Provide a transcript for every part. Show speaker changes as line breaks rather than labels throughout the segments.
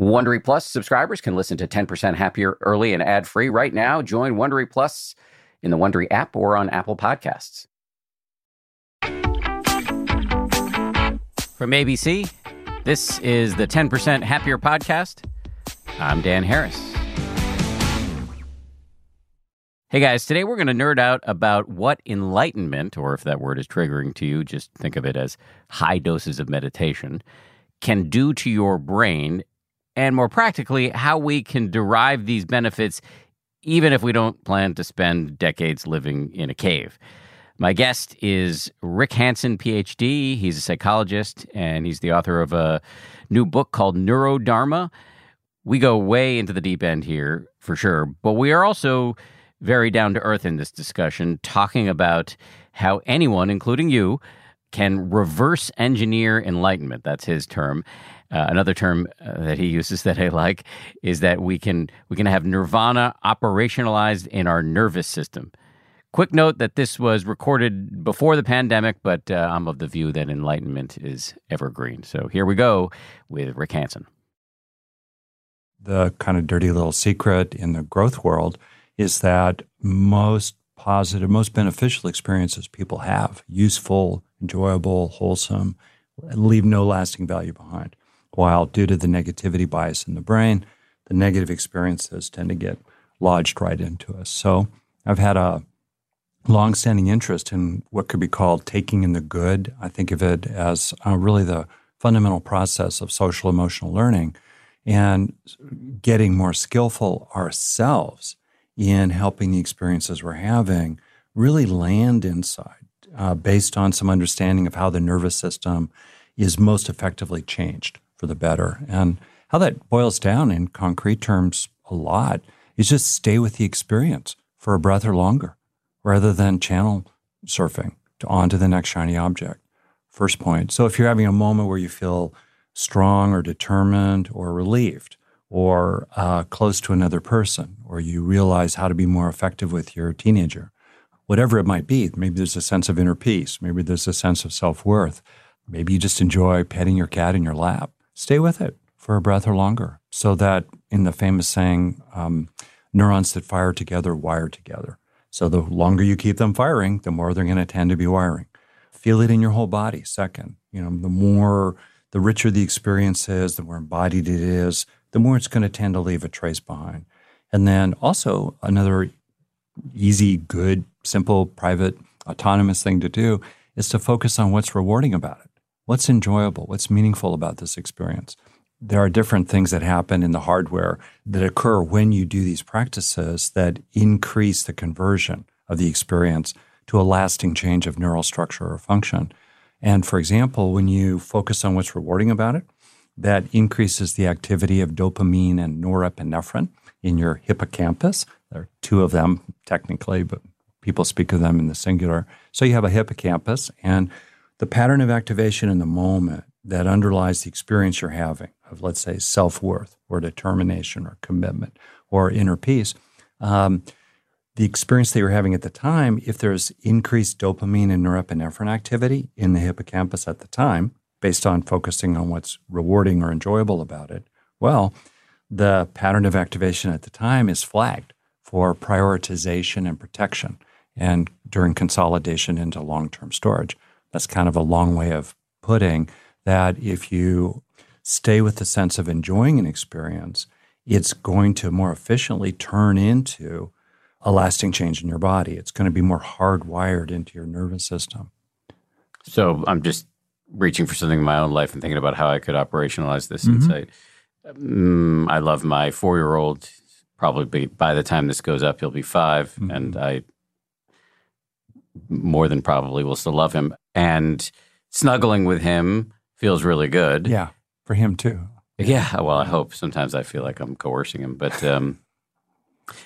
Wondery Plus subscribers can listen to 10% Happier early and ad free right now. Join Wondery Plus in the Wondery app or on Apple Podcasts. From ABC, this is the 10% Happier podcast. I'm Dan Harris. Hey guys, today we're going to nerd out about what enlightenment, or if that word is triggering to you, just think of it as high doses of meditation, can do to your brain and more practically, how we can derive these benefits even if we don't plan to spend decades living in a cave. My guest is Rick Hanson, PhD. He's a psychologist and he's the author of a new book called Neurodharma. We go way into the deep end here for sure, but we are also very down to earth in this discussion, talking about how anyone, including you, can reverse engineer enlightenment. That's his term. Uh, another term uh, that he uses that I like is that we can we can have nirvana operationalized in our nervous system. Quick note that this was recorded before the pandemic, but uh, I'm of the view that enlightenment is evergreen. So here we go with Rick Hanson.
The kind of dirty little secret in the growth world is that most positive, most beneficial experiences people have, useful, enjoyable, wholesome, leave no lasting value behind while due to the negativity bias in the brain, the negative experiences tend to get lodged right into us. So I've had a longstanding interest in what could be called taking in the good. I think of it as uh, really the fundamental process of social emotional learning and getting more skillful ourselves in helping the experiences we're having really land inside uh, based on some understanding of how the nervous system is most effectively changed for the better. And how that boils down in concrete terms a lot is just stay with the experience for a breath or longer rather than channel surfing to on to the next shiny object. First point. So if you're having a moment where you feel strong or determined or relieved or uh, close to another person, or you realize how to be more effective with your teenager, whatever it might be, maybe there's a sense of inner peace, maybe there's a sense of self worth, maybe you just enjoy petting your cat in your lap stay with it for a breath or longer so that in the famous saying, um, neurons that fire together wire together. So the longer you keep them firing, the more they're going to tend to be wiring. Feel it in your whole body. Second, you know, the more, the richer the experience is, the more embodied it is, the more it's going to tend to leave a trace behind. And then also another easy, good, simple, private, autonomous thing to do is to focus on what's rewarding about it. What's enjoyable? What's meaningful about this experience? There are different things that happen in the hardware that occur when you do these practices that increase the conversion of the experience to a lasting change of neural structure or function. And for example, when you focus on what's rewarding about it, that increases the activity of dopamine and norepinephrine in your hippocampus. There are two of them technically, but people speak of them in the singular. So you have a hippocampus, and the pattern of activation in the moment that underlies the experience you're having of, let's say, self worth or determination or commitment or inner peace. Um, the experience that you're having at the time, if there's increased dopamine and norepinephrine activity in the hippocampus at the time, based on focusing on what's rewarding or enjoyable about it, well, the pattern of activation at the time is flagged for prioritization and protection and during consolidation into long term storage. That's kind of a long way of putting that if you stay with the sense of enjoying an experience, it's going to more efficiently turn into a lasting change in your body. It's going to be more hardwired into your nervous system.
So I'm just reaching for something in my own life and thinking about how I could operationalize this mm-hmm. insight. Um, I love my four year old. Probably by the time this goes up, he'll be 5 mm-hmm. and I more than probably will still love him. And snuggling with him feels really good.
Yeah, for him too.
Yeah, well, I hope. Sometimes I feel like I'm coercing him, but um,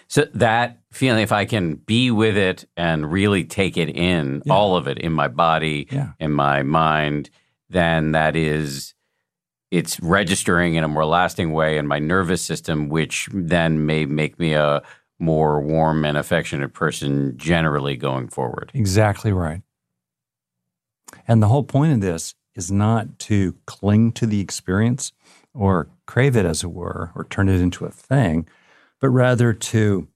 so that feeling, if I can be with it and really take it in, yeah. all of it in my body, yeah. in my mind, then that is it's registering in a more lasting way in my nervous system, which then may make me a more warm and affectionate person generally going forward.
Exactly right. And the whole point of this is not to cling to the experience or crave it, as it were, or turn it into a thing, but rather to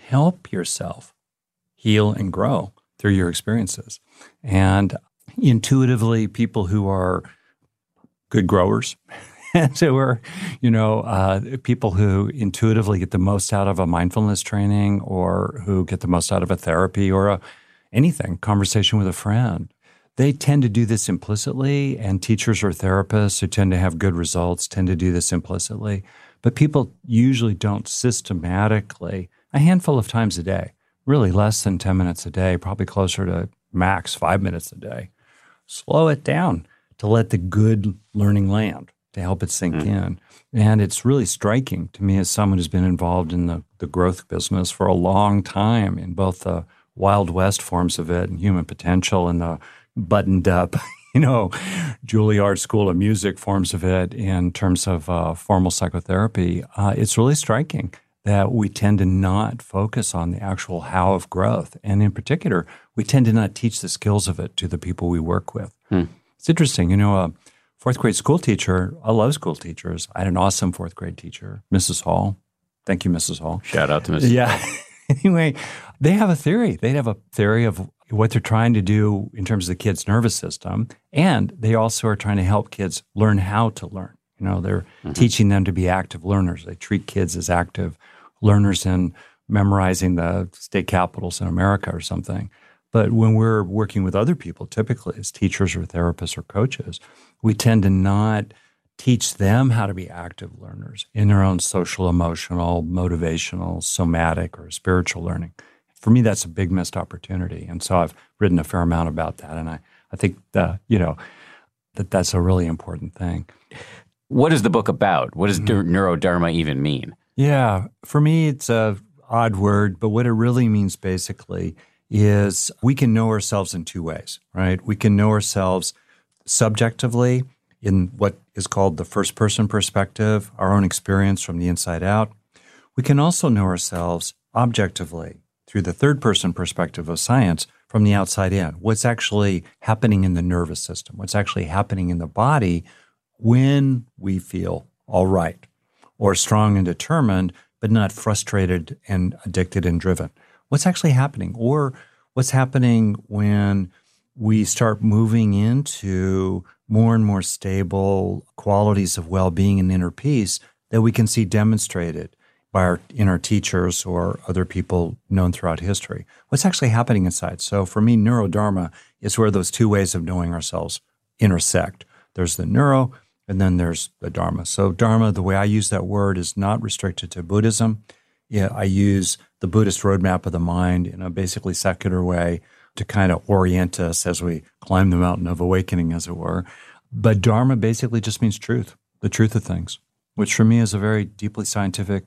help yourself heal and grow through your experiences. And intuitively, people who are good growers, it were, you know, uh, people who intuitively get the most out of a mindfulness training or who get the most out of a therapy or a, anything, conversation with a friend. They tend to do this implicitly, and teachers or therapists who tend to have good results tend to do this implicitly. But people usually don't systematically, a handful of times a day, really less than 10 minutes a day, probably closer to max five minutes a day. Slow it down to let the good learning land, to help it sink mm. in. And it's really striking to me as someone who's been involved in the, the growth business for a long time in both the Wild West forms of it and human potential and the buttoned up, you know, Juilliard School of Music forms of it in terms of uh, formal psychotherapy. Uh, it's really striking that we tend to not focus on the actual how of growth. And in particular, we tend to not teach the skills of it to the people we work with. Hmm. It's interesting. You know, a fourth grade school teacher, I love school teachers. I had an awesome fourth grade teacher, Mrs. Hall. Thank you, Mrs. Hall.
Shout out to Mrs.
Yeah. anyway, they have a theory. They have a theory of what they're trying to do in terms of the kid's nervous system. And they also are trying to help kids learn how to learn. You know, they're mm-hmm. teaching them to be active learners. They treat kids as active learners in memorizing the state capitals in America or something. But when we're working with other people, typically as teachers or therapists or coaches, we tend to not teach them how to be active learners in their own social, emotional, motivational, somatic, or spiritual learning for me, that's a big missed opportunity. And so I've written a fair amount about that. And I, I think, the, you know, that that's a really important thing.
What is the book about? What does mm-hmm. neurodharma even mean?
Yeah, for me, it's a odd word, but what it really means basically is we can know ourselves in two ways, right? We can know ourselves subjectively in what is called the first person perspective, our own experience from the inside out. We can also know ourselves objectively through the third person perspective of science from the outside in. What's actually happening in the nervous system? What's actually happening in the body when we feel all right or strong and determined, but not frustrated and addicted and driven? What's actually happening? Or what's happening when we start moving into more and more stable qualities of well being and inner peace that we can see demonstrated by our inner teachers or other people known throughout history. What's actually happening inside? So for me, neurodharma is where those two ways of knowing ourselves intersect. There's the neuro, and then there's the dharma. So dharma, the way I use that word, is not restricted to Buddhism. Yeah, I use the Buddhist roadmap of the mind in a basically secular way to kind of orient us as we climb the mountain of awakening, as it were. But dharma basically just means truth, the truth of things, which for me is a very deeply scientific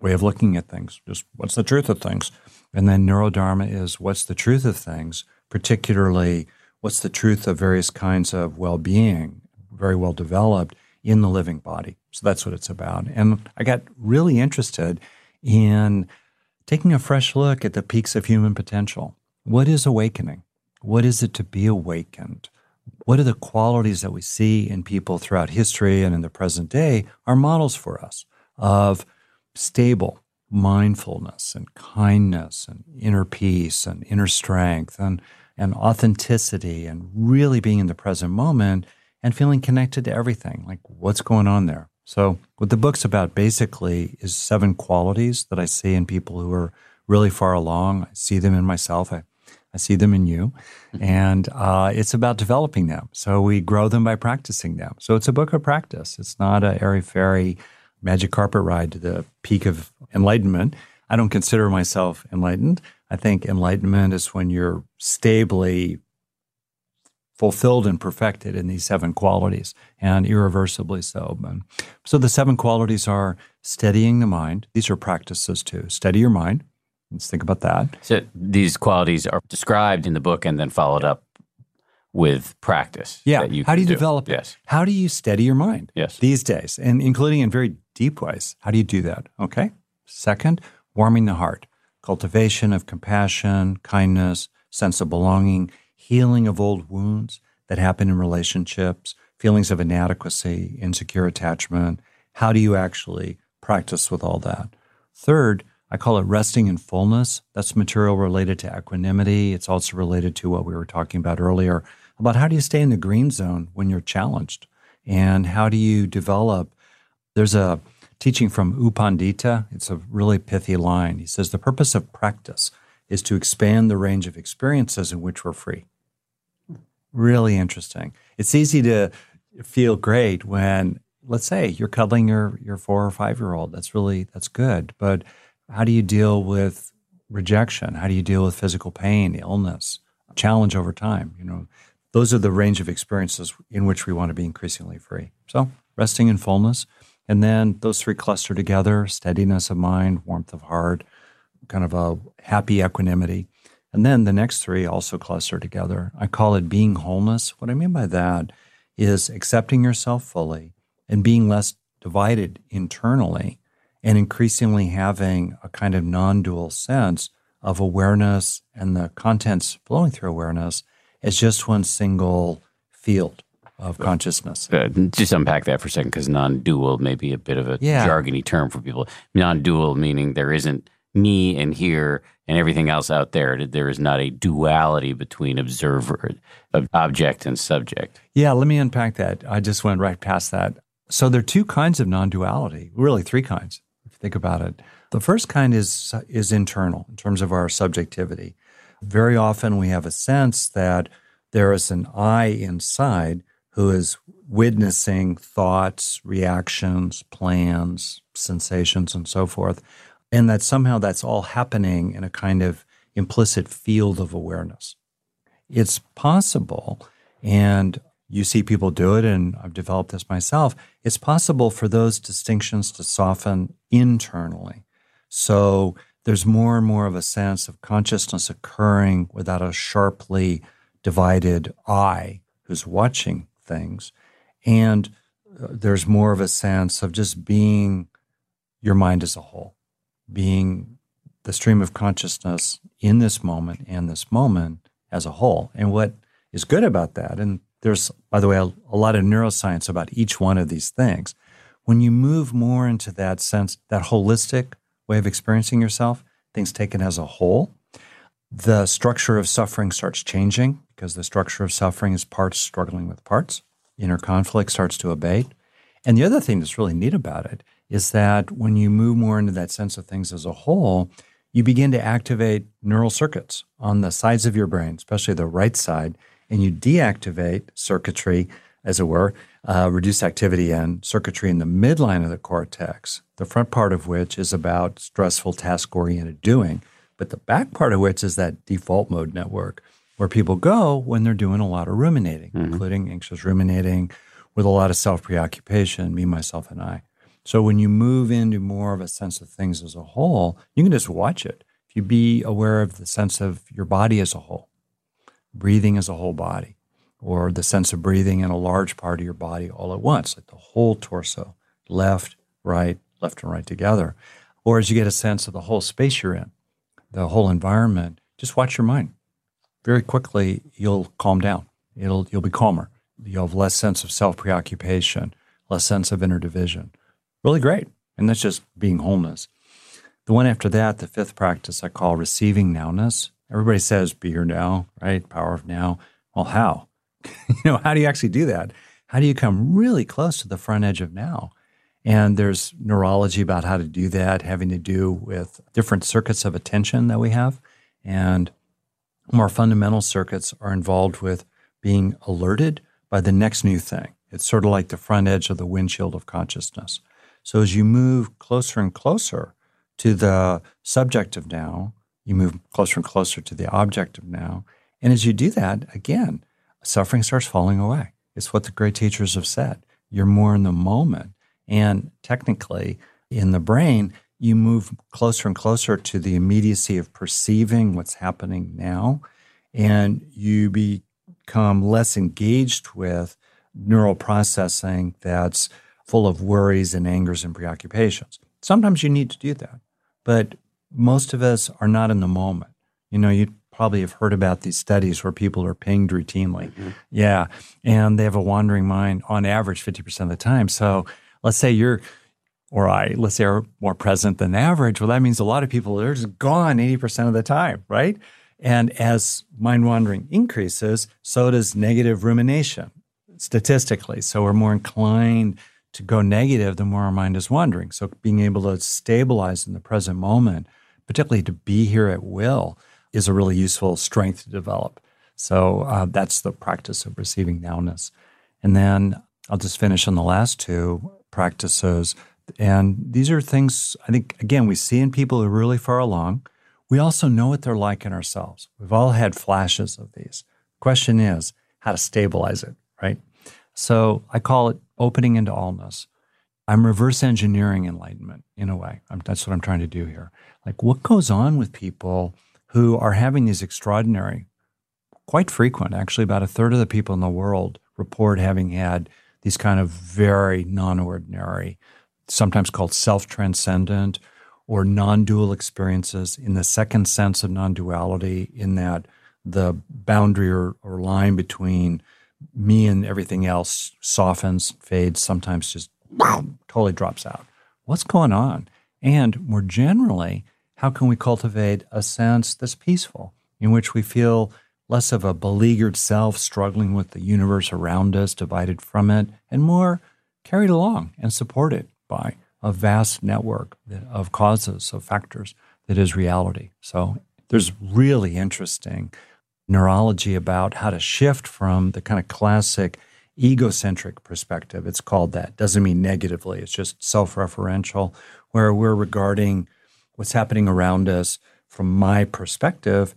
way of looking at things. Just what's the truth of things? And then neurodharma is what's the truth of things, particularly what's the truth of various kinds of well being, very well developed in the living body. So that's what it's about. And I got really interested in taking a fresh look at the peaks of human potential. What is awakening? What is it to be awakened? What are the qualities that we see in people throughout history and in the present day are models for us of stable mindfulness and kindness and inner peace and inner strength and, and authenticity and really being in the present moment and feeling connected to everything, like what's going on there. So, what the book's about basically is seven qualities that I see in people who are really far along. I see them in myself. I, I see them in you. Mm-hmm. And uh, it's about developing them. So, we grow them by practicing them. So, it's a book of practice. It's not a airy fairy magic carpet ride to the peak of enlightenment. I don't consider myself enlightened. I think enlightenment is when you're stably fulfilled and perfected in these seven qualities and irreversibly so. So the seven qualities are steadying the mind. These are practices too. Steady your mind. Let's think about that.
So these qualities are described in the book and then followed up with practice.
Yeah. How do you
do.
develop it?
Yes.
How do you steady your mind?
Yes.
These days, and including in very deep ways. How do you do that? Okay. Second, warming the heart, cultivation of compassion, kindness, sense of belonging, healing of old wounds that happen in relationships, feelings of inadequacy, insecure attachment. How do you actually practice with all that? Third, I call it resting in fullness. That's material related to equanimity. It's also related to what we were talking about earlier about how do you stay in the green zone when you're challenged and how do you develop. There's a teaching from U Pandita. It's a really pithy line. He says, The purpose of practice is to expand the range of experiences in which we're free. Really interesting. It's easy to feel great when, let's say, you're cuddling your, your four or five year old. That's really, that's good. But how do you deal with rejection? How do you deal with physical pain, illness, challenge over time? You know, those are the range of experiences in which we want to be increasingly free. So, resting in fullness. And then those three cluster together steadiness of mind, warmth of heart, kind of a happy equanimity. And then the next three also cluster together. I call it being wholeness. What I mean by that is accepting yourself fully and being less divided internally and increasingly having a kind of non dual sense of awareness and the contents flowing through awareness as just one single field of consciousness.
Uh, just unpack that for a second because non dual may be a bit of a yeah. jargony term for people. Non dual meaning there isn't me and here and everything else out there. There is not a duality between observer, object, and subject.
Yeah, let me unpack that. I just went right past that. So there are two kinds of non duality, really, three kinds if you think about it. The first kind is is internal in terms of our subjectivity. Very often we have a sense that there is an I inside who is witnessing thoughts, reactions, plans, sensations, and so forth, and that somehow that's all happening in a kind of implicit field of awareness. It's possible, and you see people do it, and I've developed this myself. It's possible for those distinctions to soften internally. So there's more and more of a sense of consciousness occurring without a sharply divided I who's watching things. And uh, there's more of a sense of just being your mind as a whole, being the stream of consciousness in this moment and this moment as a whole. And what is good about that, and there's, by the way, a, a lot of neuroscience about each one of these things. When you move more into that sense, that holistic way of experiencing yourself, things taken as a whole, the structure of suffering starts changing because the structure of suffering is parts struggling with parts. Inner conflict starts to abate. And the other thing that's really neat about it is that when you move more into that sense of things as a whole, you begin to activate neural circuits on the sides of your brain, especially the right side, and you deactivate circuitry, as it were, uh, reduce activity and circuitry in the midline of the cortex, the front part of which is about stressful task oriented doing, but the back part of which is that default mode network where people go when they're doing a lot of ruminating, mm-hmm. including anxious ruminating with a lot of self preoccupation, me, myself, and I. So when you move into more of a sense of things as a whole, you can just watch it. If you be aware of the sense of your body as a whole, breathing as a whole body, or the sense of breathing in a large part of your body all at once, like the whole torso, left, right, left and right together. Or as you get a sense of the whole space you're in, the whole environment, just watch your mind. Very quickly, you'll calm down. It'll, you'll be calmer. You'll have less sense of self preoccupation, less sense of inner division. Really great. And that's just being wholeness. The one after that, the fifth practice, I call receiving nowness. Everybody says, be here now, right? Power of now. Well, how? you know, how do you actually do that? How do you come really close to the front edge of now? And there's neurology about how to do that, having to do with different circuits of attention that we have. And more fundamental circuits are involved with being alerted by the next new thing. It's sort of like the front edge of the windshield of consciousness. So as you move closer and closer to the subject of now, you move closer and closer to the object of now. And as you do that, again, suffering starts falling away. It's what the great teachers have said. You're more in the moment. And technically, in the brain, you move closer and closer to the immediacy of perceiving what's happening now. And you become less engaged with neural processing that's full of worries and angers and preoccupations. Sometimes you need to do that. But most of us are not in the moment. You know, you probably have heard about these studies where people are pinged routinely. Mm-hmm. Yeah. And they have a wandering mind on average 50% of the time. So let's say you're, or I, let's say are more present than average. Well, that means a lot of people are just gone 80% of the time, right? And as mind wandering increases, so does negative rumination statistically. So we're more inclined to go negative the more our mind is wandering. So being able to stabilize in the present moment, particularly to be here at will, is a really useful strength to develop. So uh, that's the practice of receiving nowness. And then I'll just finish on the last two practices. And these are things I think, again, we see in people who are really far along. We also know what they're like in ourselves. We've all had flashes of these. Question is how to stabilize it, right? So I call it opening into allness. I'm reverse engineering enlightenment in a way. I'm, that's what I'm trying to do here. Like, what goes on with people who are having these extraordinary, quite frequent, actually, about a third of the people in the world report having had these kind of very non ordinary, sometimes called self transcendent or non dual experiences in the second sense of non duality, in that the boundary or, or line between me and everything else softens, fades, sometimes just totally drops out. What's going on? And more generally, how can we cultivate a sense that's peaceful, in which we feel less of a beleaguered self struggling with the universe around us, divided from it, and more carried along and supported by a vast network of causes, of factors that is reality. So there's really interesting neurology about how to shift from the kind of classic egocentric perspective. It's called that. Doesn't mean negatively, it's just self referential, where we're regarding what's happening around us from my perspective.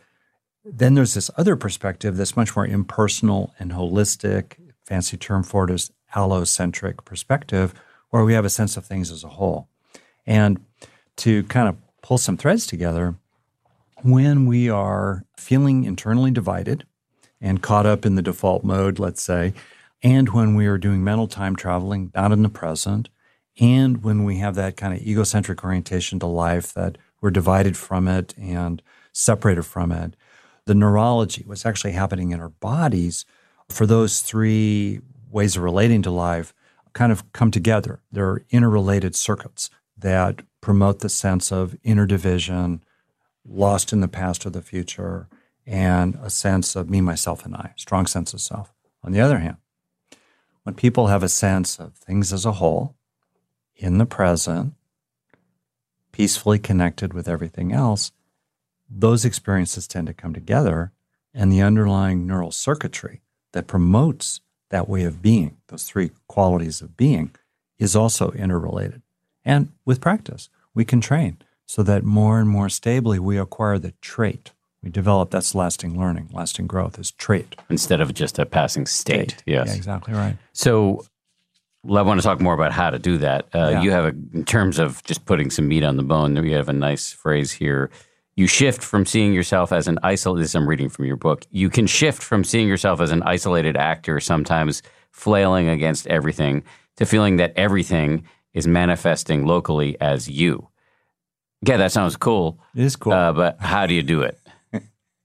Then there's this other perspective that's much more impersonal and holistic. Fancy term for it is allocentric perspective, where we have a sense of things as a whole. And to kind of pull some threads together, when we are feeling internally divided and caught up in the default mode, let's say, and when we are doing mental time traveling, not in the present, and when we have that kind of egocentric orientation to life that we're divided from it and separated from it, the neurology, what's actually happening in our bodies for those three ways of relating to life kind of come together. There are interrelated circuits that promote the sense of inner division, lost in the past or the future, and a sense of me, myself, and I, strong sense of self. On the other hand, when people have a sense of things as a whole, in the present, peacefully connected with everything else, those experiences tend to come together, and the underlying neural circuitry that promotes that way of being, those three qualities of being, is also interrelated. And with practice, we can train so that more and more stably we acquire the trait. We develop that's lasting learning, lasting growth is trait.
Instead of just a passing state. state. Yes.
Yeah, exactly right.
So I want to talk more about how to do that. Uh, yeah. You have, a, in terms of just putting some meat on the bone, you have a nice phrase here. You shift from seeing yourself as an isolated, this I'm reading from your book. You can shift from seeing yourself as an isolated actor, sometimes flailing against everything, to feeling that everything is manifesting locally as you. Yeah, that sounds cool.
It is cool.
Uh, but how do you do it?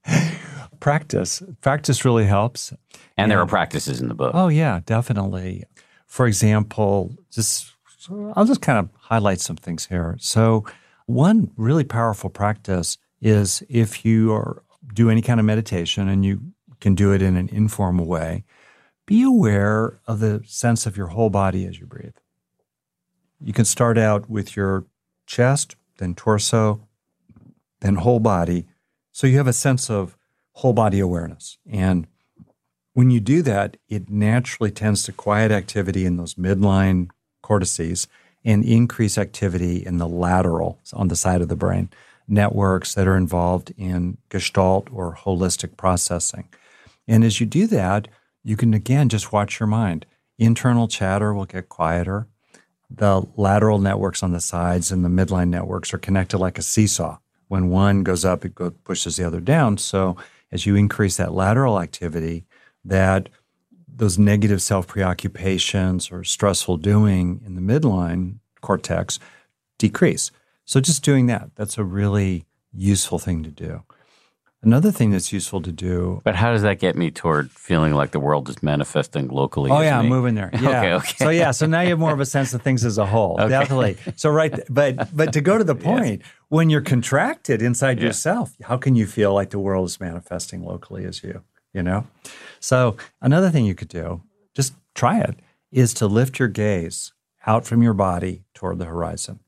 Practice. Practice really helps. And,
and there are practices in the book.
Oh, yeah, definitely. For example, just I'll just kind of highlight some things here. So, one really powerful practice is if you are do any kind of meditation and you can do it in an informal way, be aware of the sense of your whole body as you breathe. You can start out with your chest, then torso, then whole body. So you have a sense of whole body awareness. And when you do that, it naturally tends to quiet activity in those midline cortices and increase activity in the lateral on the side of the brain networks that are involved in gestalt or holistic processing. And as you do that, you can again just watch your mind. Internal chatter will get quieter the lateral networks on the sides and the midline networks are connected like a seesaw. When one goes up, it pushes the other down. So as you increase that lateral activity, that those negative self preoccupations or stressful doing in the midline cortex decrease. So just doing that, that's a really useful thing to do. Another thing that's useful to do.
But how does that get me toward feeling like the world is manifesting locally?
Oh yeah? I'm moving there. Yeah.
Okay, okay.
So yeah, so now you have more of a sense of things as a whole.
Okay.
Definitely. So right, but but to go to the point, when you're contracted inside
Yeah.
yourself, how can you feel like the world is manifesting locally as you? You know. So another thing you could do, just try it, is to lift your gaze out from your body toward the horizon.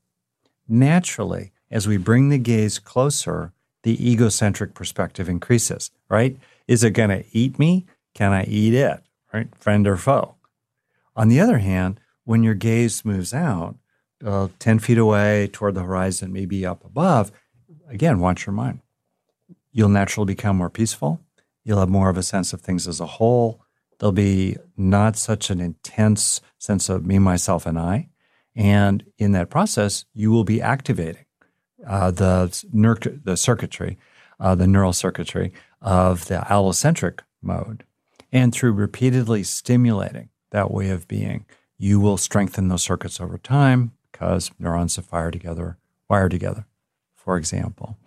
Naturally, as we bring the gaze closer, the egocentric perspective increases, right? Is it going to eat me? Can I eat it? Right? Friend or foe? On the other hand, when your gaze moves out, uh, 10 feet away toward the horizon, maybe up above, again, watch your mind. You'll naturally become more peaceful. You'll have more of a sense of things as a whole. There'll be not such an intense sense of me, myself, and I. And in that process, you will be activating uh, the, ner- the circuitry, uh, the neural circuitry of the allocentric mode. And through repeatedly stimulating that way of being, you will strengthen those circuits over time because neurons fire together wire together, for example.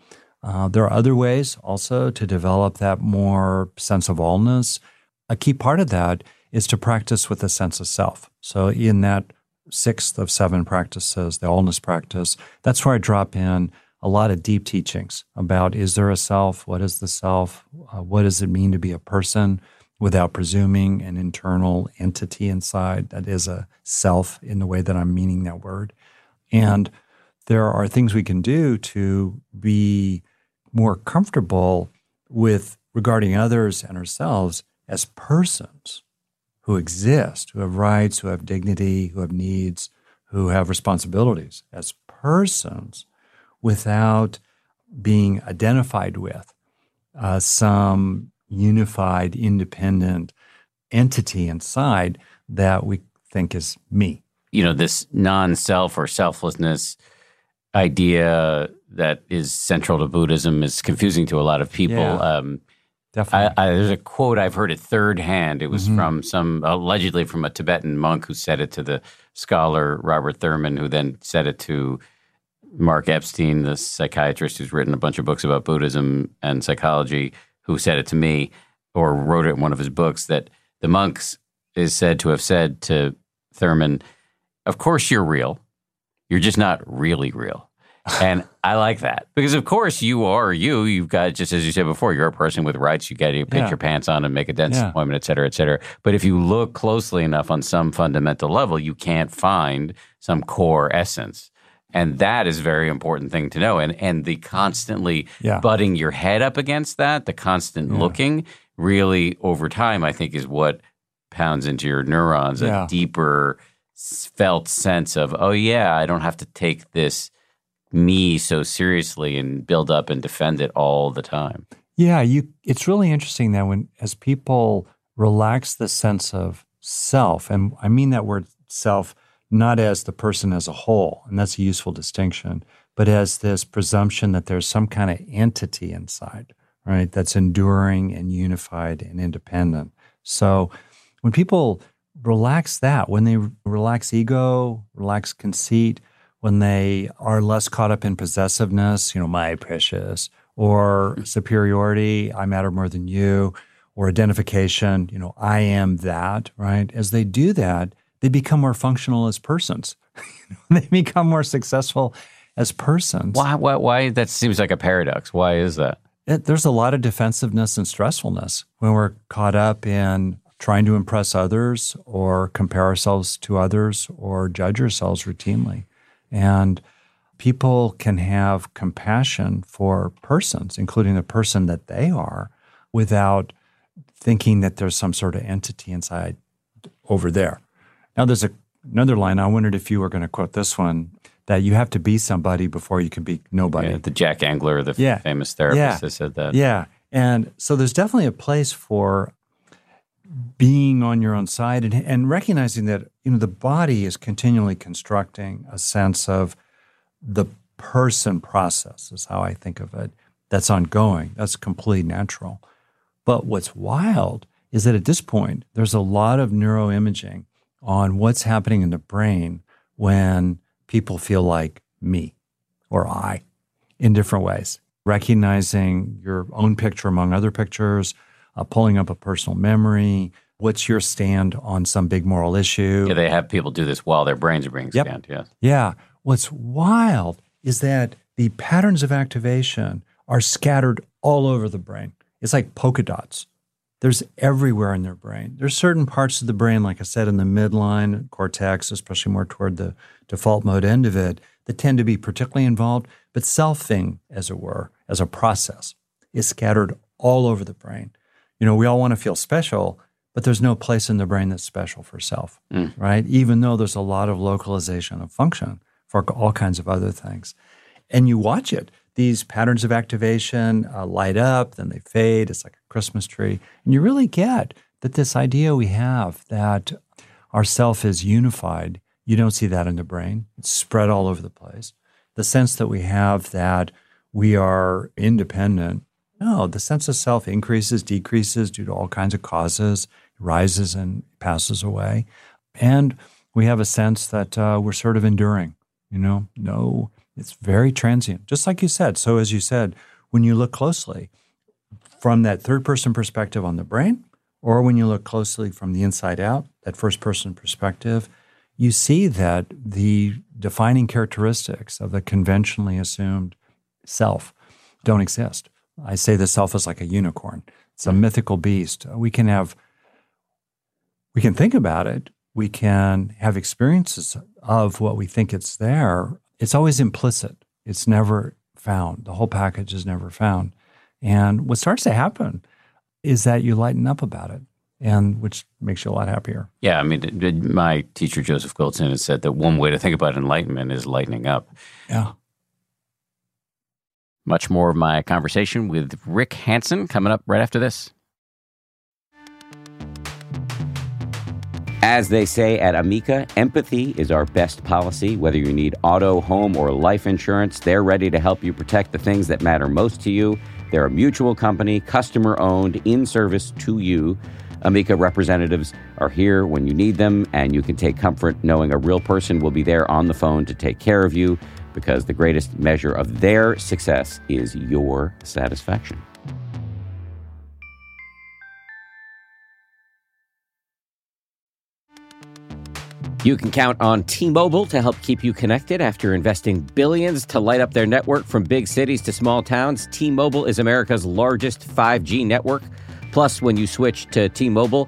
Uh, there are other ways also to develop that more sense of allness. A key part of that is to practice with a sense of self. So, in that sixth of seven practices, the allness practice, that's where I drop in a lot of deep teachings about is there a self? What is the self? Uh, what does it mean to be a person without presuming an internal entity inside that is a self in the way that I'm meaning that word? And there are things we can do to be more comfortable with regarding others and ourselves as persons who exist, who have rights, who have dignity, who have needs, who have responsibilities as persons without being identified with uh, some unified, independent entity inside that we think is me.
you know this non-self or selflessness idea that is central to Buddhism is confusing to a lot of people.
Yeah.
Um,
Definitely.
I, I, there's a quote I've heard it third hand. It was
Mhm.
from some allegedly from a Tibetan monk who said it to the scholar Robert Thurman, who then said it to Mark Epstein, the psychiatrist who's written a bunch of books about Buddhism and psychology, who said it to me or wrote it in one of his books. That the monks is said to have said to Thurman, "Of course you're real. You're just not really real." And I like that because, of course, you are you. You've got just as you said before, you're a person with rights. You got to put
Yeah.
your pants on and make a dentist
Yeah.
appointment, et cetera, et cetera. But if you look closely enough on some fundamental level, you can't find some core essence. And that is a very important thing to know. And and the constantly
Yeah.
butting your head up against that, the constant looking, really over time, I think, is what pounds into your neurons a deeper felt sense of, oh yeah, I don't have to take this me so seriously and build up and defend it all the time.
Yeah, you it's really interesting that when as people relax the sense of self, and I mean that word self not as the person as a whole, and that's a useful distinction, but as this presumption that there's some kind of entity inside, right? That's enduring and unified and independent. So when people relax that, when they relax ego, relax conceit, when they are less caught up in possessiveness, you know, my precious, or superiority, I matter more than you, or identification, you know, I am that, right? As they do that, they become more functional as persons. they become more successful as persons.
Why, why, why? That seems like a paradox. Why is that?
It, there's a lot of defensiveness and stressfulness when we're caught up in trying to impress others or compare ourselves to others or judge ourselves routinely. And people can have compassion for persons, including the person that they are, without thinking that there's some sort of entity inside over there. Now, there's a, another line. I wondered if you were going to quote this one that you have to be somebody before you can be nobody.
Yeah, the Jack Engler, the
Yeah.
famous therapist,
Yeah.
that said that.
Yeah. And so there's definitely a place for being on your own side and, and recognizing that, you know, the body is continually constructing a sense of the person process, is how I think of it. That's ongoing. That's completely natural. But what's wild is that at this point, there's a lot of neuroimaging on what's happening in the brain when people feel like me or I in different ways recognizing your own picture among other pictures, uh, pulling up a personal memory. What's your stand on some big moral issue?
Yeah, they have people do this while their brains are being
Yep.
scanned. Yes.
Yeah. What's wild is that the patterns of activation are scattered all over the brain. It's like polka dots. There's everywhere in their brain. There's certain parts of the brain, like I said, in the midline cortex, especially more toward the default mode end of it, that tend to be particularly involved. But selfing, as it were, as a process, is scattered all over the brain. You know, we all want to feel special, but there's no place in the brain that's special for self, right? Even though there's a lot of localization of function for all kinds of other things. And you watch it. These patterns of activation uh, light up, then they fade. It's like a Christmas tree. And you really get that this idea we have that our self is unified, you don't see that in the brain. It's spread all over the place. The sense that we have that we are independent. No, the sense of self increases, decreases due to all kinds of causes, rises and passes away. And we have a sense that uh, we're sort of enduring, you know, no, it's very transient, just like you said. So, as you said, when you look closely from that third person perspective on the brain, or when you look closely from the inside out, that first person perspective, you see that the defining characteristics of the conventionally assumed self don't exist. I say the self is like a unicorn. It's a mythical beast. We can have we can think about it. We can have experiences of what we think it's there. It's always implicit. It's never found. The whole package is never found. And what starts to happen is that you lighten up about it, and which makes you a lot happier.
Yeah, I mean, my teacher Joseph Goldstein has said that one way to think about enlightenment is lightening up.
Yeah.
Much more of my conversation with Rick Hanson coming up right after this. As they say at Amica, empathy is our best policy. Whether you need auto, home, or life insurance, they're ready to help you protect the things that matter most to you. They're a mutual company, customer owned, in service to you. Amica representatives are here when you need them, and you can take comfort knowing a real person will be there on the phone to take care of you because the greatest measure of their success is your satisfaction. You can count on T Mobile to help keep you connected after investing billions to light up their network from big cities to small towns. T Mobile is America's largest 5G network. Plus, when you switch to T Mobile,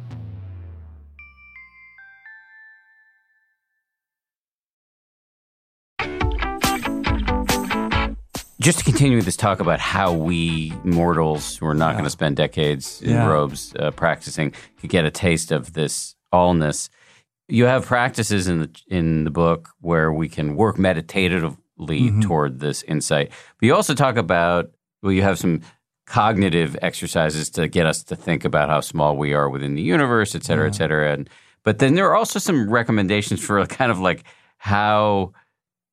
Just to continue this talk about how we mortals who are not going to spend decades in
Yeah.
robes uh, practicing could get a taste of this allness. You have practices in the in the book where we can work meditatively
Mm-hmm.
toward this insight. But you also talk about well, you have some cognitive exercises to get us to think about how small we are within the universe, et cetera, et cetera. And but then there are also some recommendations for kind of like how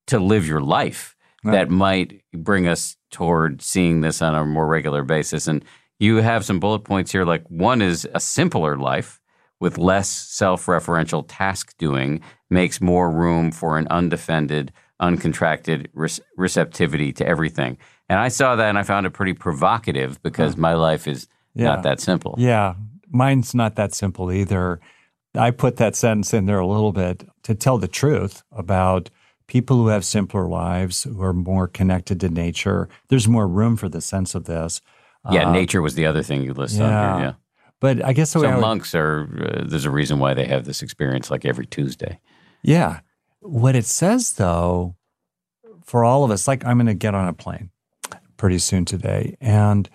to live your life that might bring us toward seeing this on a more regular basis. And you have some bullet points here. Like one is a simpler life with less self-referential task doing makes more room for an undefended, uncontracted re- receptivity to everything. And I saw that and I found it pretty provocative because my life is
Yeah.
not that simple.
Yeah, mine's not that simple either. I put that sentence in there a little bit to tell the truth about people who have simpler lives, who are more connected to nature. There's more room for the sense of this.
Yeah,
Uh,
nature was the other thing you listed
yeah.
here. Yeah.
But I guess way I would-
monks are, uh, there's a reason why they have this experience like every Tuesday.
Yeah. What it says, though, for all of us, like I'm going to get on a plane pretty soon today, and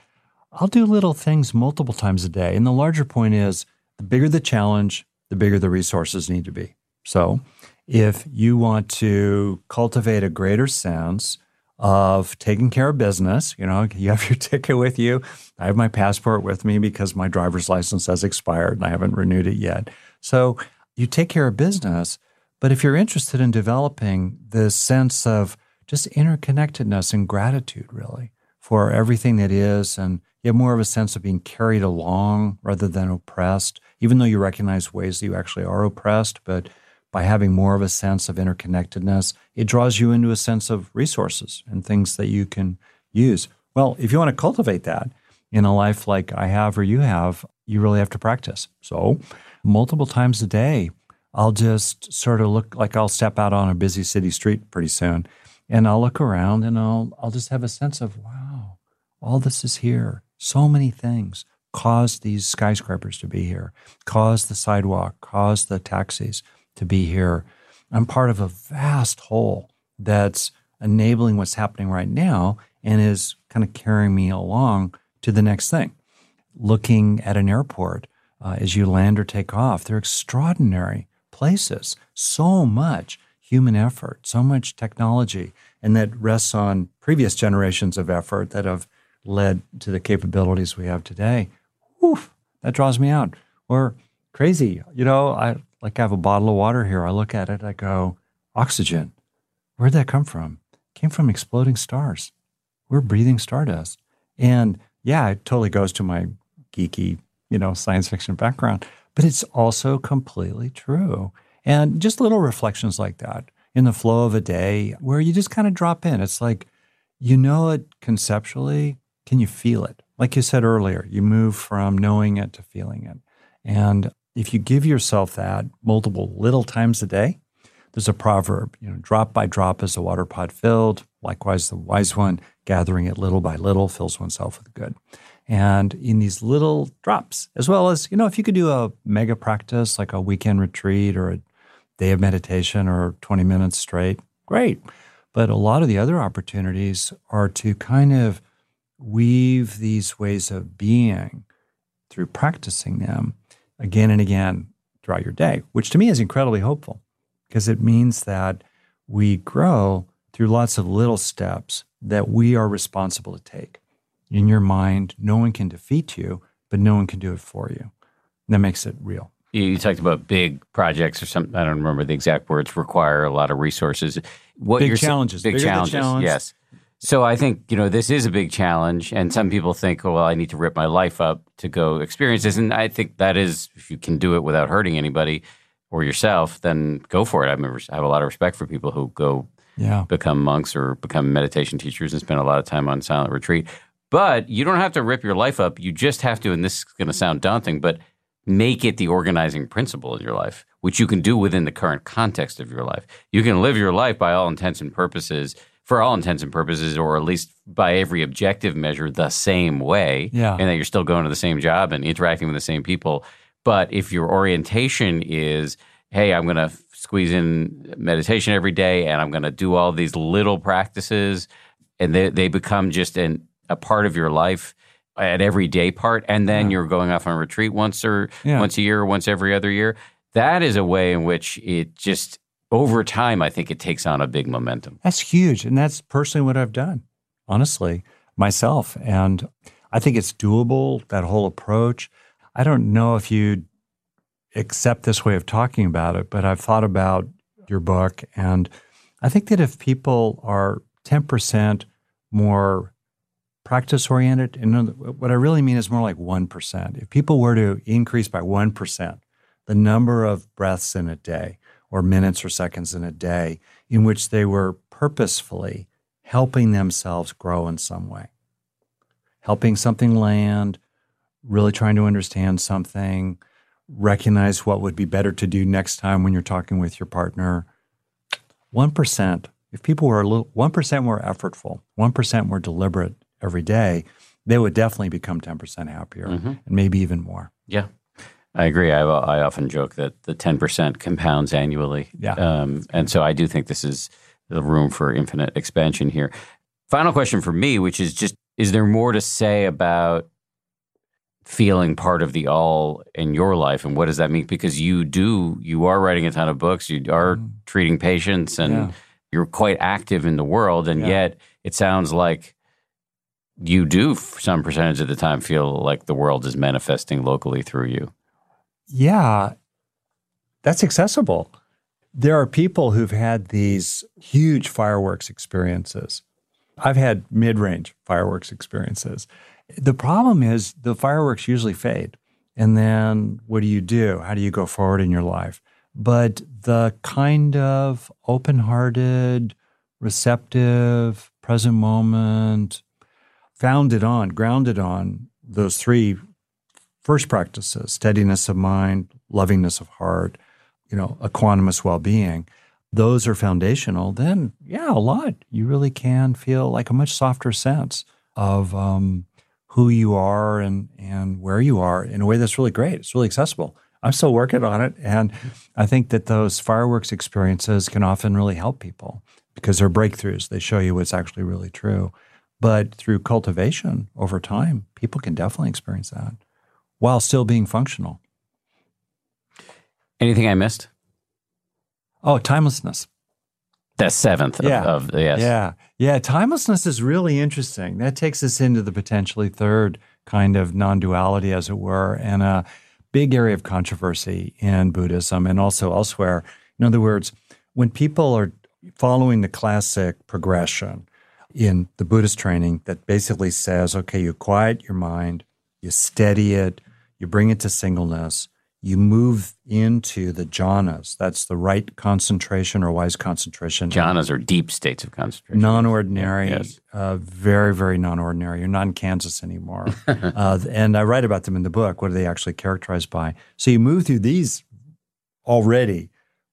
I'll do little things multiple times a day. And the larger point is the bigger the challenge, the bigger the resources need to be. So if you want to cultivate a greater sense of taking care of business, you know, you have your ticket with you. I have my passport with me because my driver's license has expired and I haven't renewed it yet. So you take care of business. But if you're interested in developing this sense of just interconnectedness and gratitude, really, for everything that is, and you have more of a sense of being carried along rather than oppressed, even though you recognize ways that you actually are oppressed, but by having more of a sense of interconnectedness, it draws you into a sense of resources and things that you can use. Well, if you want to cultivate that in a life like I have or you have, you really have to practice. So, multiple times a day, I'll just sort of look like I'll step out on a busy city street pretty soon and I'll look around and I'll I'll just have a sense of wow, all this is here. So many things caused these skyscrapers to be here, caused the sidewalk, caused the taxis, to be here. I'm part of a vast whole that's enabling what's happening right now and is kind of carrying me along to the next thing. Looking at an airport uh, as you land or take off, they're extraordinary places. So much human effort, so much technology, and that rests on previous generations of effort that have led to the capabilities we have today. Oof, that draws me out. Or crazy, you know, I like I have a bottle of water here. I look at it, I go, oxygen. Where'd that come from? It came from exploding stars. We're breathing stardust. And yeah, it totally goes to my geeky, you know, science fiction background, but it's also completely true. And just little reflections like that in the flow of a day where you just kind of drop in. It's like, you know it conceptually. Can you feel it? Like you said earlier, you move from knowing it to feeling it. And if you give yourself that multiple little times a day, there's a proverb, you know, drop by drop is the water pot filled. Likewise, the wise one, gathering it little by little, fills oneself with good. And in these little drops, as well as, you know, if you could do a mega practice like a weekend retreat or a day of meditation or 20 minutes straight, great. But a lot of the other opportunities are to kind of weave these ways of being through practicing them again and again throughout your day, which to me is incredibly hopeful because it means that we grow through lots of little steps that we are responsible to take. In your mind, no one can defeat you, but no one can do it for you. that makes it real.
You talked about big projects or something. I don't remember the exact words. Require a lot of resources.
What big challenges.
Big challenges.
Challenge.
Yes. So I think, you know, this is a big challenge. And some people think, oh, well, I need to rip my life up to go experience this. And I think that is, if you can do it without hurting anybody or yourself, then go for it. I, I have a lot of respect for people who go yeah. become monks or become meditation teachers and spend a lot of time on silent retreat. But you don't have to rip your life up. You just have to, and this is going to sound daunting, but make it the organizing principle in your life, which you can do within the current context of your life. You can live your life by all intents and purposes – for all intents and purposes, or at least by every objective measure, the same way.
Yeah.
And that you're still going to the same job and interacting with the same people. But if your orientation is, hey, I'm going to squeeze in meditation every day and I'm going to do all these little practices, and they, they become just an, a part of your life at every day part, and then yeah. you're going off on retreat once or yeah. once a year or once every other year. That is a way in which it just over time, I think it takes on a big momentum.
That's huge. And that's personally what I've done, honestly, myself. And I think it's doable, that whole approach. I don't know if you accept this way of talking about it, but I've thought about your book. And I think that if people are 10% more practice oriented, and what I really mean is more like 1%. If people were to increase by 1% the number of breaths in a day, or minutes or seconds in a day in which they were purposefully helping themselves grow in some way, helping something land, really trying to understand something, recognize what would be better to do next time when you're talking with your partner. 1%, if people were a little 1% more effortful, 1% more deliberate every day, they would definitely become 10% happier mm-hmm. and maybe even more.
Yeah. I agree. I, I often joke that the 10% compounds annually.
Yeah. Um,
and so I do think this is the room for infinite expansion here. Final question for me, which is just is there more to say about feeling part of the all in your life and what does that mean because you do you are writing a ton of books you are mm. treating patients and yeah. you're quite active in the world and yeah. yet it sounds like you do some percentage of the time feel like the world is manifesting locally through you
yeah, that's accessible. There are people who've had these huge fireworks experiences. I've had mid range fireworks experiences. The problem is the fireworks usually fade. And then what do you do? How do you go forward in your life? But the kind of open hearted, receptive, present moment, founded on, grounded on those three first practices steadiness of mind, lovingness of heart, you know, equanimous well being those are foundational, then yeah, a lot. You really can feel like a much softer sense of um, who you are and and where you are in a way that's really great. It's really accessible. I'm still working on it, and I think that those fireworks experiences can often really help people because they're breakthroughs. They show you what's actually really true. But through cultivation over time, people can definitely experience that while still being functional.
Anything I missed?
Oh, timelessness.
The seventh of,
Yeah.
of yes.
Yeah. Yeah. Timelessness is really interesting. That takes us into the potentially third kind of non duality, as it were, and a big area of controversy in Buddhism and also elsewhere. In other words, when people are following the classic progression in the Buddhist training that basically says, okay, you quiet your mind, you steady it, you bring it to singleness, you move into the jhanas. That's the right concentration or wise concentration.
Jhanas are deep states of concentration.
Non-ordinary,
Yes.
uh, very, very non-ordinary. You're not in Kansas anymore, uh, and I write about them in the book. What are they actually characterized by? So you move through these already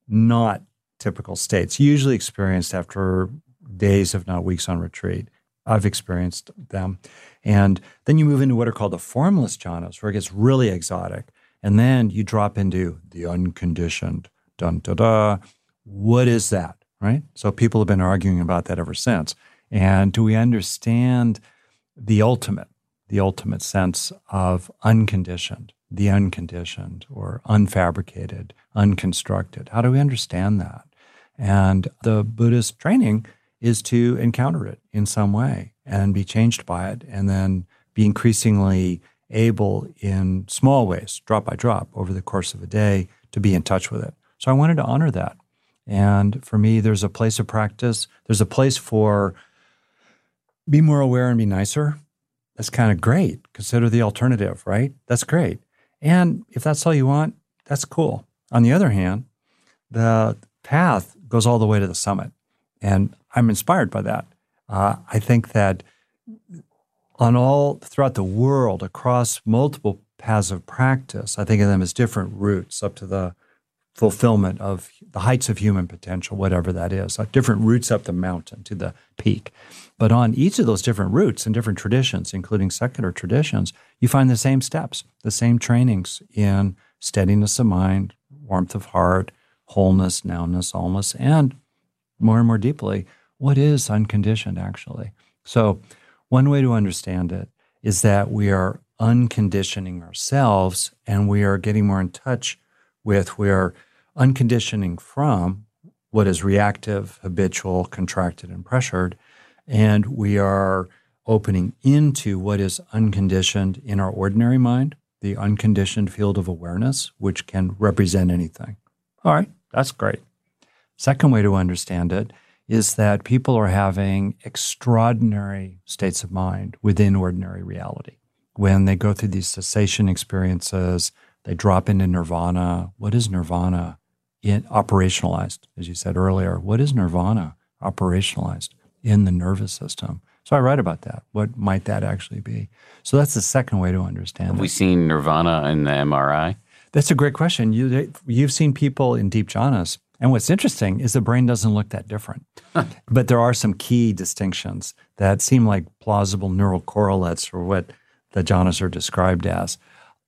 not typical states, usually experienced after days, if not weeks, on retreat. I've experienced them, and then you move into what are called the formless jhanas, where it gets really exotic, and then you drop into the unconditioned. Dun da da. What is that? Right. So people have been arguing about that ever since. And do we understand the ultimate, the ultimate sense of unconditioned, the unconditioned or unfabricated, unconstructed? How do we understand that? And the Buddhist training is to encounter it in some way and be changed by it and then be increasingly able in small ways, drop by drop, over the course of a day to be in touch with it. So I wanted to honor that. And for me, there's a place of practice. There's a place for be more aware and be nicer. That's kind of great. Consider the alternative, right? That's great. And if that's all you want, that's cool. On the other hand, the path goes all the way to the summit. And I'm inspired by that. Uh, I think that on all throughout the world, across multiple paths of practice, I think of them as different routes up to the fulfillment of the heights of human potential, whatever that is, like different routes up the mountain to the peak. But on each of those different routes and different traditions, including secular traditions, you find the same steps, the same trainings in steadiness of mind, warmth of heart, wholeness, nowness, allness, and more and more deeply, what is unconditioned actually? So, one way to understand it is that we are unconditioning ourselves and we are getting more in touch with, we are unconditioning from what is reactive, habitual, contracted, and pressured. And we are opening into what is unconditioned in our ordinary mind, the unconditioned field of awareness, which can represent anything. All right, that's great. Second way to understand it is that people are having extraordinary states of mind within ordinary reality. When they go through these cessation experiences, they drop into nirvana. What is nirvana? In, operationalized, as you said earlier. What is nirvana operationalized in the nervous system? So I write about that. What might that actually be? So that's the second way to understand
Have
it.
we seen Nirvana in the MRI?
That's a great question. You, you've seen people in deep jhanas. And what's interesting is the brain doesn't look that different. but there are some key distinctions that seem like plausible neural correlates for what the jhanas are described as.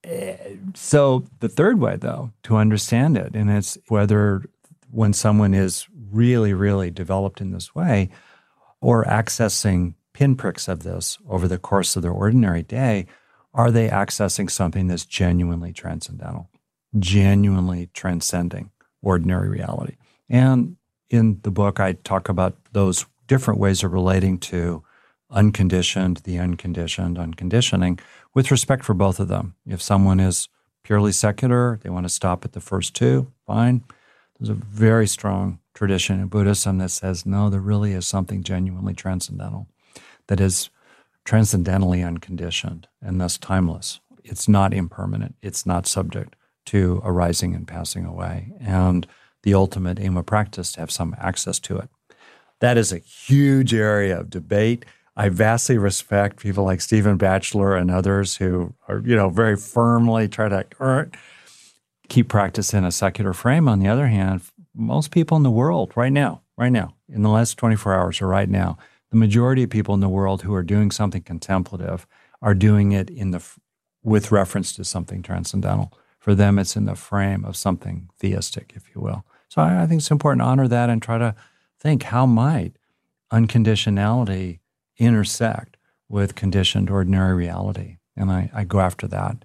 Eh, So the third way, though, to understand it, and it's whether when someone is really, really developed in this way or accessing pinpricks of this over the course of their ordinary day, are they accessing something that's genuinely transcendental, genuinely transcending ordinary reality? And in the book, I talk about those different ways of relating to unconditioned, the unconditioned, unconditioning, with respect for both of them. If someone is purely secular. They want to stop at the first two. Fine. There's a very strong tradition in Buddhism that says, no, there really is something genuinely transcendental that is transcendentally unconditioned and thus timeless. It's not impermanent, it's not subject to arising and passing away. And the ultimate aim of practice to have some access to it. That is a huge area of debate. I vastly respect people like Stephen Batchelor and others who are, you know, very firmly try to er, keep practice in a secular frame. On the other hand, most people in the world right now, right now, in the last 24 hours or right now, the majority of people in the world who are doing something contemplative are doing it in the with reference to something transcendental. For them, it's in the frame of something theistic, if you will. So I, I think it's important to honor that and try to think how might unconditionality intersect with conditioned ordinary reality. And I, I go after that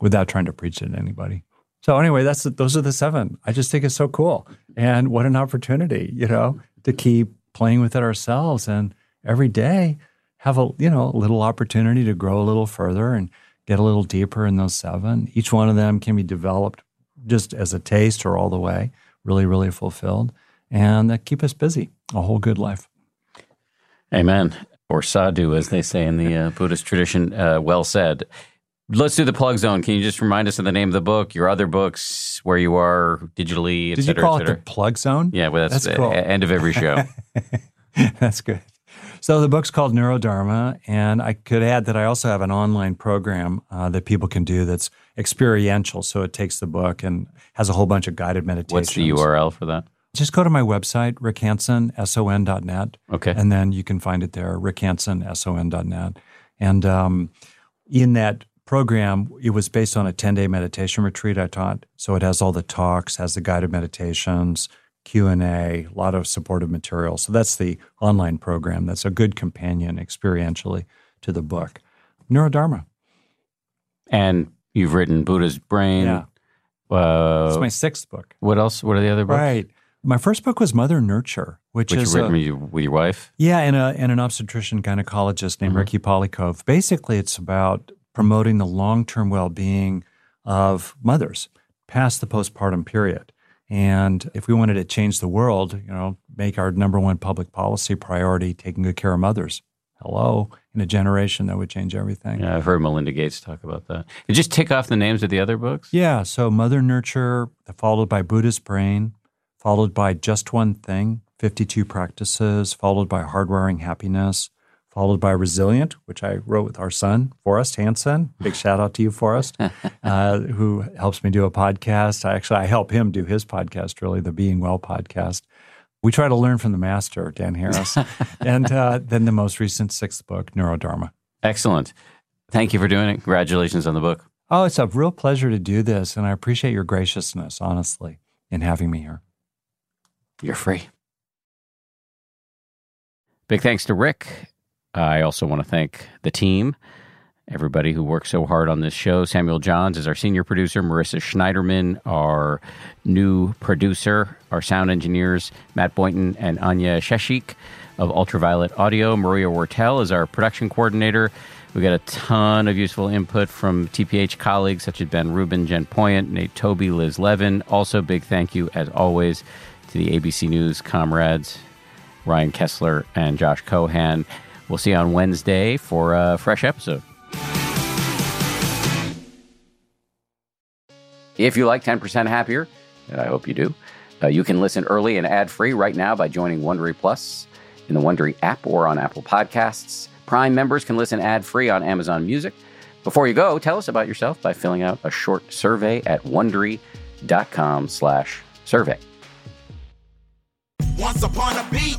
without trying to preach it to anybody. So anyway, that's those are the seven. I just think it's so cool, and what an opportunity, you know, to keep playing with it ourselves, and every day have a you know a little opportunity to grow a little further and get a little deeper in those seven. Each one of them can be developed just as a taste or all the way, really, really fulfilled, and that keep us busy a whole good life.
Amen. Or sadhu, as they say in the uh, Buddhist tradition. Uh, well said. Let's do the plug zone. Can you just remind us of the name of the book, your other books, where you are digitally, et
Did
cetera,
you call it the plug zone?
Yeah, well, that's,
That's
the
cool.
end of every show.
That's good. So the book's called Neurodharma, and I could add that I also have an online program uh, that people can do that's experiential. So it takes the book and has a whole bunch of guided meditations.
What's the URL for that?
Just go to my website, rickhanson.son.net,
Okay.
and then you can find it there, rickhanson.son.net. And um, in that program, it was based on a 10-day meditation retreat I taught. So it has all the talks, has the guided meditations, Q&A, a lot of supportive material. So that's the online program. That's a good companion experientially to the book. Neurodharma.
And you've written Buddha's Brain.
Yeah.
Uh,
It's my sixth book.
what else? What are the other books?
Right. My first book was Mother Nurture, which,
Which
is
you
a-
written with your- wife?
Yeah, and, a, and an obstetrician gynecologist named
Mhm.
Ricki Pollycove. Basically, it's about promoting the long term well being of mothers past the postpartum period. And if we wanted to change the world, you know, make our number one public policy priority taking good care of mothers. Hello, in a generation that would change everything.
Yeah, I've heard Melinda Gates talk about that. You just tick off the names of the other books?
Yeah, so Mother Nurture, followed by Buddha's Brain, followed by Just One Thing, 52 Practices, followed by Hardwiring Happiness, followed by Resilient, which I wrote with our son, Forrest Hanson. Big shout out to you, Forrest, uh, who helps me do a podcast. I actually I help him do his podcast, really, the Being Well podcast. We try to learn from the master, Dan Harris. and uh, then the most recent sixth book, Neurodharma.
Excellent. Thank you for doing it. Congratulations on the book.
Oh, it's a real pleasure to do this, and I appreciate your graciousness, honestly, in having me here.
You're free. Big thanks to Rick. I also want to thank the team, everybody who worked so hard on this show. Samuel Johns is our senior producer, Marissa Schneiderman, our new producer, our sound engineers, Matt Boynton and Anya Sheshik of Ultraviolet Audio. Maria Wortel is our production coordinator. We got a ton of useful input from TPH colleagues such as Ben Rubin, Jen Poyant, Nate Toby, Liz Levin. Also, big thank you, as always, to the ABC News comrades, Ryan Kessler and Josh Cohan. We'll see you on Wednesday for a fresh episode. If you like 10% Happier, and I hope you do, uh, you can listen early and ad free right now by joining Wondery Plus in the Wondery app or on Apple Podcasts. Prime members can listen ad free on Amazon Music. Before you go, tell us about yourself by filling out a short survey at wondery.com/slash survey.
Once upon a beat.